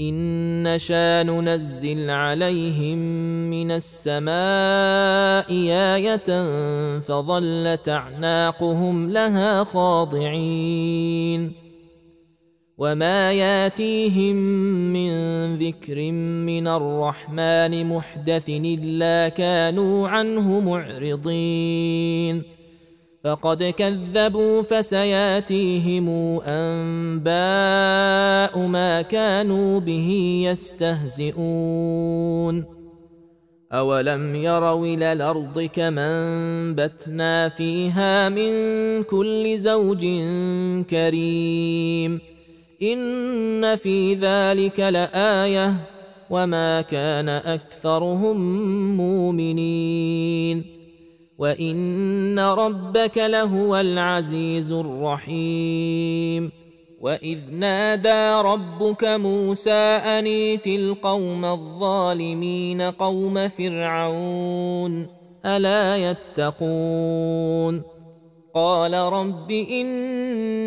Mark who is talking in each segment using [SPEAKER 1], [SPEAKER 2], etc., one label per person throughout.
[SPEAKER 1] إن نشا ننزل عليهم من السماء آية فظلت أعناقهم لها خاضعين وما ياتيهم من ذكر من الرحمن محدث إلا كانوا عنه معرضين فقد كذبوا فسياتيهم أنباء ما كانوا به يستهزئون. أولم يروا إلى الأرض كما انبتنا فيها من كل زوج كريم. إن في ذلك لآية وما كان أكثرهم مؤمنين. وان ربك لهو العزيز الرحيم واذ نادى ربك موسى ان ائت القوم الظالمين قوم فرعون الا يتقون قال رب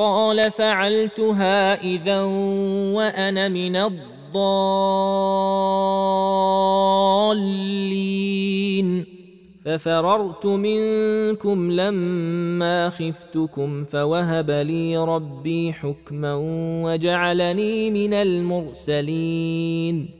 [SPEAKER 1] قال فعلتها إذا وأنا من الضالين. ففررت منكم لما خفتكم فوهب لي ربي حكما وجعلني من المرسلين.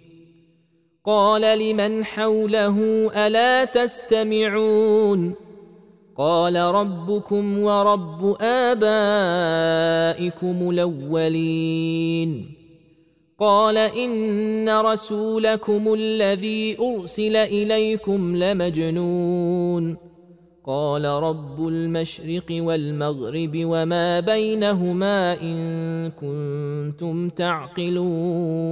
[SPEAKER 1] قال لمن حوله ألا تستمعون قال ربكم ورب آبائكم الأولين قال إن رسولكم الذي أرسل إليكم لمجنون قال رب المشرق والمغرب وما بينهما إن كنتم تعقلون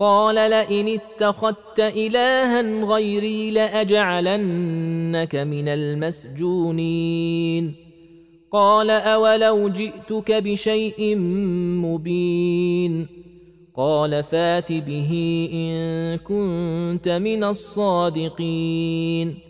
[SPEAKER 1] قال لئن اتخذت إلها غيري لأجعلنك من المسجونين. قال أولو جئتك بشيء مبين. قال فات به إن كنت من الصادقين.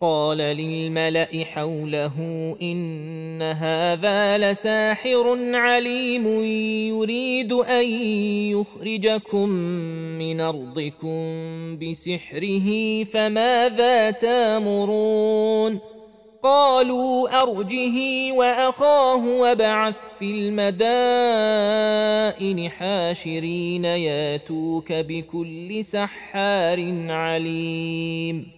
[SPEAKER 1] قال للملأ حوله إن هذا لساحر عليم يريد أن يخرجكم من أرضكم بسحره فماذا تامرون؟ قالوا أرجه وأخاه وابعث في المدائن حاشرين ياتوك بكل سحار عليم.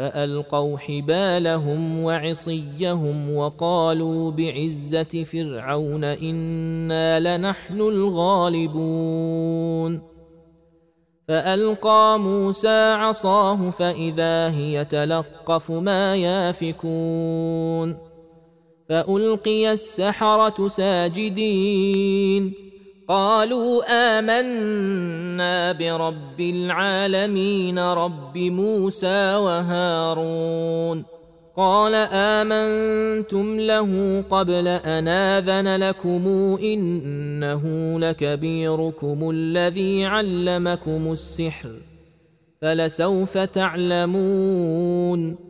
[SPEAKER 1] فألقوا حبالهم وعصيهم وقالوا بعزة فرعون إنا لنحن الغالبون. فألقى موسى عصاه فإذا هي تلقف ما يافكون. فألقي السحرة ساجدين. قالوا آمنا برب العالمين رب موسى وهارون. قال آمنتم له قبل أن آذن لكم إنه لكبيركم الذي علمكم السحر فلسوف تعلمون.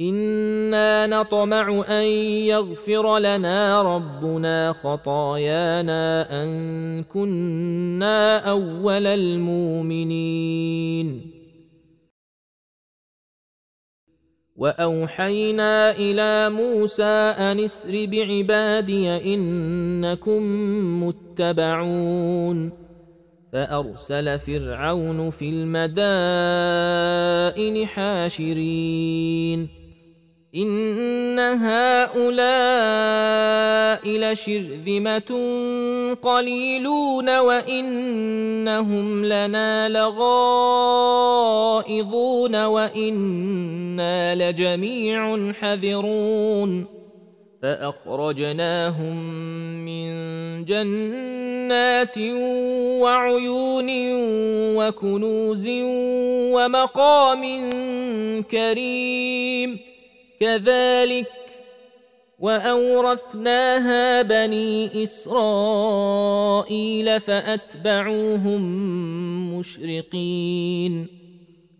[SPEAKER 1] أنا نطمع ان يغفر لنا ربنا خطايانا ان كنا اول المؤمنين. واوحينا إلى موسى ان اسر بعبادي انكم متبعون. فارسل فرعون في المدائن حاشرين. ان هؤلاء لشرذمه قليلون وانهم لنا لغائظون وأنا لجميع حذرون فاخرجناهم من جنات وعيون وكنوز ومقام كريم كذلك وأورثناها بني إسرائيل فأتبعوهم مشرقين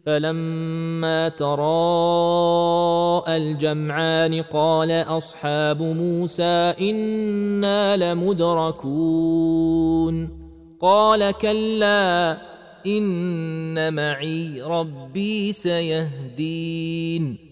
[SPEAKER 1] فلما تراءى الجمعان قال أصحاب موسى إنا لمدركون قال كلا إن معي ربي سيهدين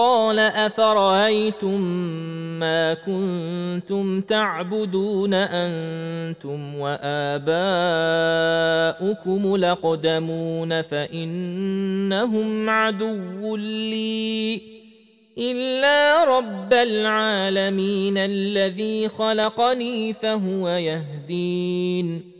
[SPEAKER 1] قال أفرأيتم ما كنتم تعبدون أنتم وآباؤكم الأقدمون فإنهم عدو لي إلا رب العالمين الذي خلقني فهو يهدين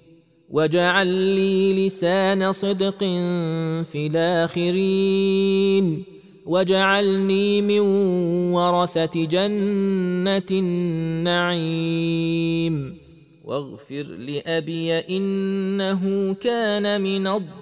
[SPEAKER 1] واجعل لي لسان صدق في الاخرين واجعلني من ورثه جنه النعيم واغفر لابي انه كان من الضالين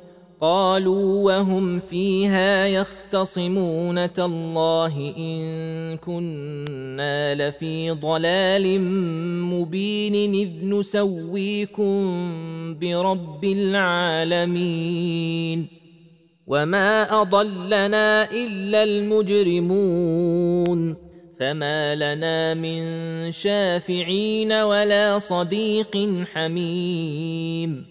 [SPEAKER 1] قالوا وهم فيها يختصمون تالله إن كنا لفي ضلال مبين إذ نسويكم برب العالمين وما أضلنا إلا المجرمون فما لنا من شافعين ولا صديق حميم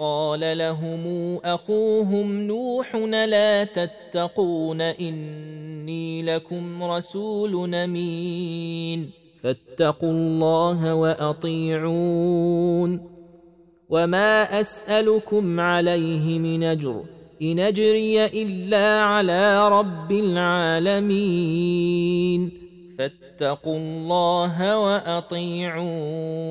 [SPEAKER 1] قال لهم اخوهم نوح لا تتقون اني لكم رسول امين فاتقوا الله واطيعون وما اسالكم عليه من اجر ان اجري الا على رب العالمين فاتقوا الله واطيعون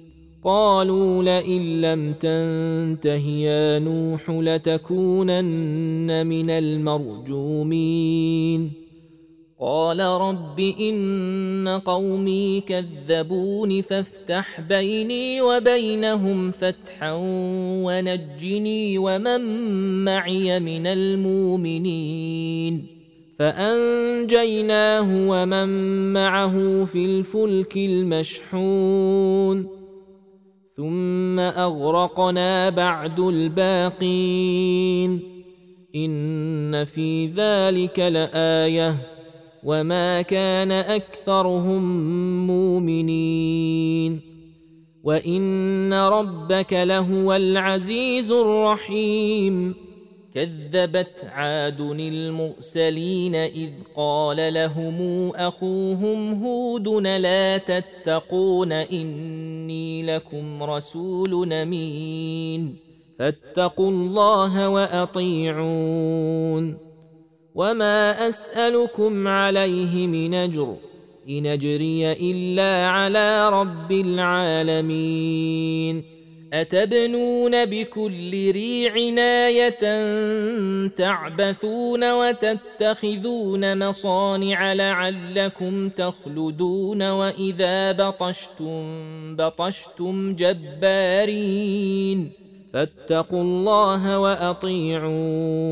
[SPEAKER 1] قالوا لئن لم تنته يا نوح لتكونن من المرجومين. قال رب إن قومي كذبون فافتح بيني وبينهم فتحا ونجني ومن معي من المؤمنين. فأنجيناه ومن معه في الفلك المشحون. ثم أغرقنا بعد الباقين. إن في ذلك لآية. وما كان أكثرهم مؤمنين. وإن ربك لهو العزيز الرحيم. كذبت عاد المرسلين إذ قال لهم أخوهم هود لا تتقون إني لكم رسول أمين فاتقوا الله وأطيعون وما أسألكم عليه من أجر إن أجري إلا على رب العالمين أتبنون بكل ريع نايه تعبثون وتتخذون مصانع لعلكم تخلدون وإذا بطشتم بطشتم جبارين فاتقوا الله وأطيعون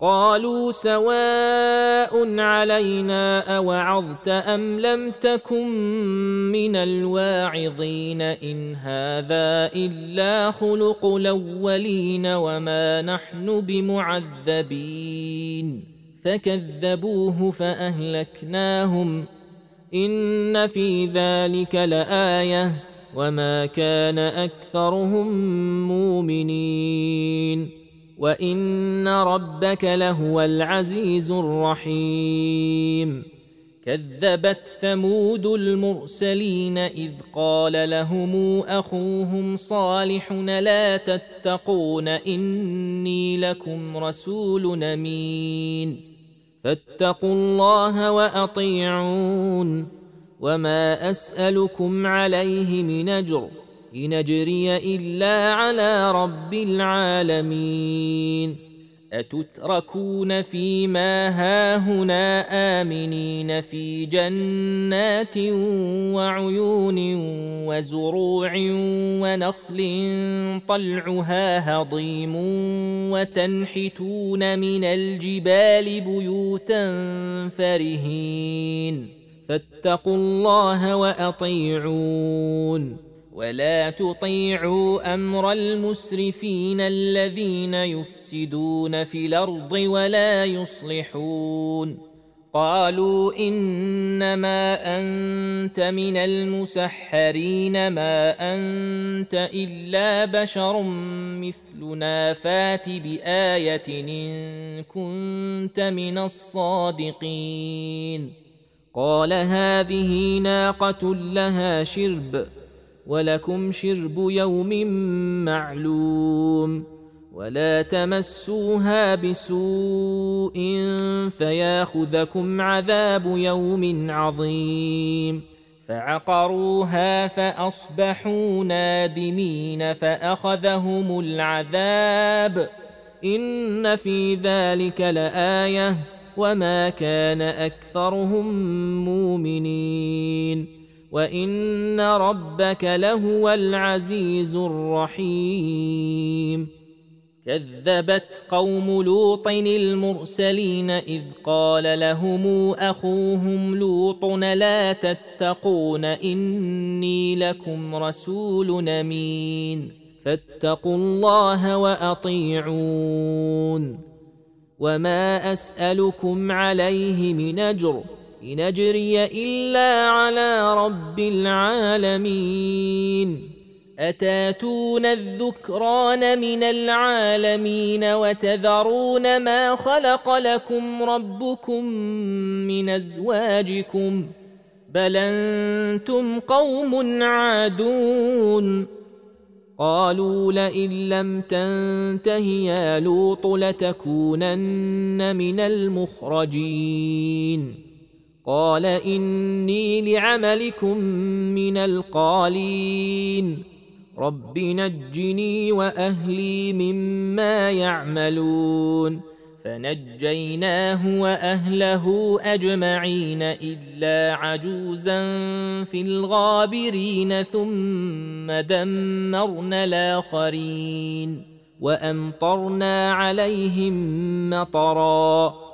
[SPEAKER 1] قالوا سواء علينا أوعظت أم لم تكن من الواعظين إن هذا إلا خلق الأولين وما نحن بمعذبين فكذبوه فأهلكناهم إن في ذلك لآية وما كان أكثرهم مؤمنين وان ربك لهو العزيز الرحيم كذبت ثمود المرسلين اذ قال لهم اخوهم صالح لا تتقون اني لكم رسول امين فاتقوا الله واطيعون وما اسالكم عليه من اجر إن أجري إلا على رب العالمين. أتتركون فيما هاهنا آمنين في جنات وعيون وزروع ونخل طلعها هضيم وتنحتون من الجبال بيوتا فرهين. فاتقوا الله وأطيعون. ولا تطيعوا أمر المسرفين الذين يفسدون في الأرض ولا يصلحون قالوا انما انت من المسحرين ما انت الا بشر مثلنا فات بايه ان كنت من الصادقين قال هذه ناقه لها شرب ولكم شرب يوم معلوم ولا تمسوها بسوء فياخذكم عذاب يوم عظيم فعقروها فأصبحوا نادمين فأخذهم العذاب إن في ذلك لآية وما كان أكثرهم مؤمنين وان ربك لهو العزيز الرحيم. كذبت قوم لوط المرسلين اذ قال لهم اخوهم لوط لا تتقون اني لكم رسول امين. فاتقوا الله واطيعون. وما اسالكم عليه من اجر. إن أجري إلا على رب العالمين. أتاتون الذكران من العالمين وتذرون ما خلق لكم ربكم من أزواجكم بل أنتم قوم عادون. قالوا لئن لم تنته يا لوط لتكونن من المخرجين. قال إني لعملكم من القالين. رب نجني وأهلي مما يعملون. فنجيناه وأهله أجمعين إلا عجوزا في الغابرين ثم دمرنا الآخرين وأمطرنا عليهم مطرا.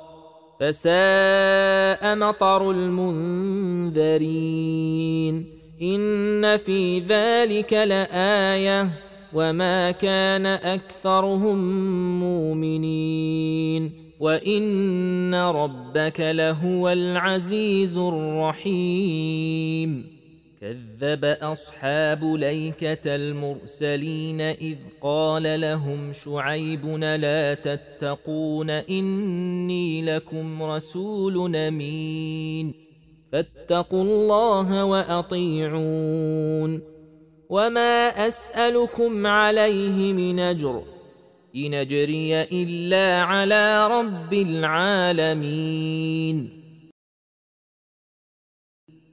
[SPEAKER 1] فساء مطر المنذرين. إن في ذلك لآية. وما كان أكثرهم مؤمنين. وإن ربك لهو العزيز الرحيم. كذب أصحاب ليكة المرسلين إذ قال لهم شعيب لا تتقون إني لكم رسول أمين فاتقوا الله وأطيعون وما أسألكم عليه من أجر إن أجري إلا على رب العالمين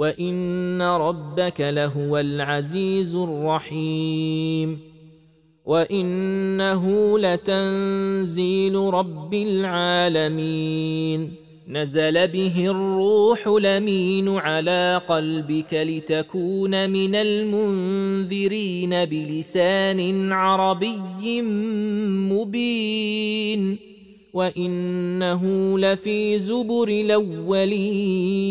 [SPEAKER 1] وان ربك لهو العزيز الرحيم وانه لتنزيل رب العالمين نزل به الروح لمين على قلبك لتكون من المنذرين بلسان عربي مبين وانه لفي زبر الاولين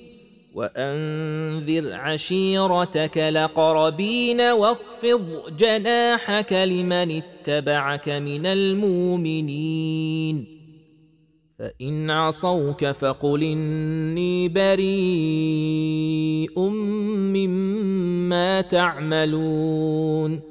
[SPEAKER 1] وأنذر عشيرتك لقربين واخفض جناحك لمن اتبعك من المؤمنين. فإن عصوك فقل إني بريء مما تعملون.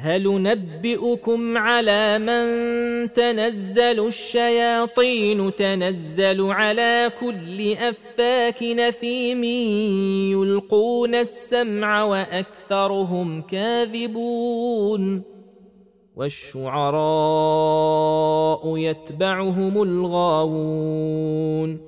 [SPEAKER 1] هل نبئكم على من تنزل الشياطين تنزل على كل أفاك نثيم يلقون السمع وأكثرهم كاذبون والشعراء يتبعهم الغاوون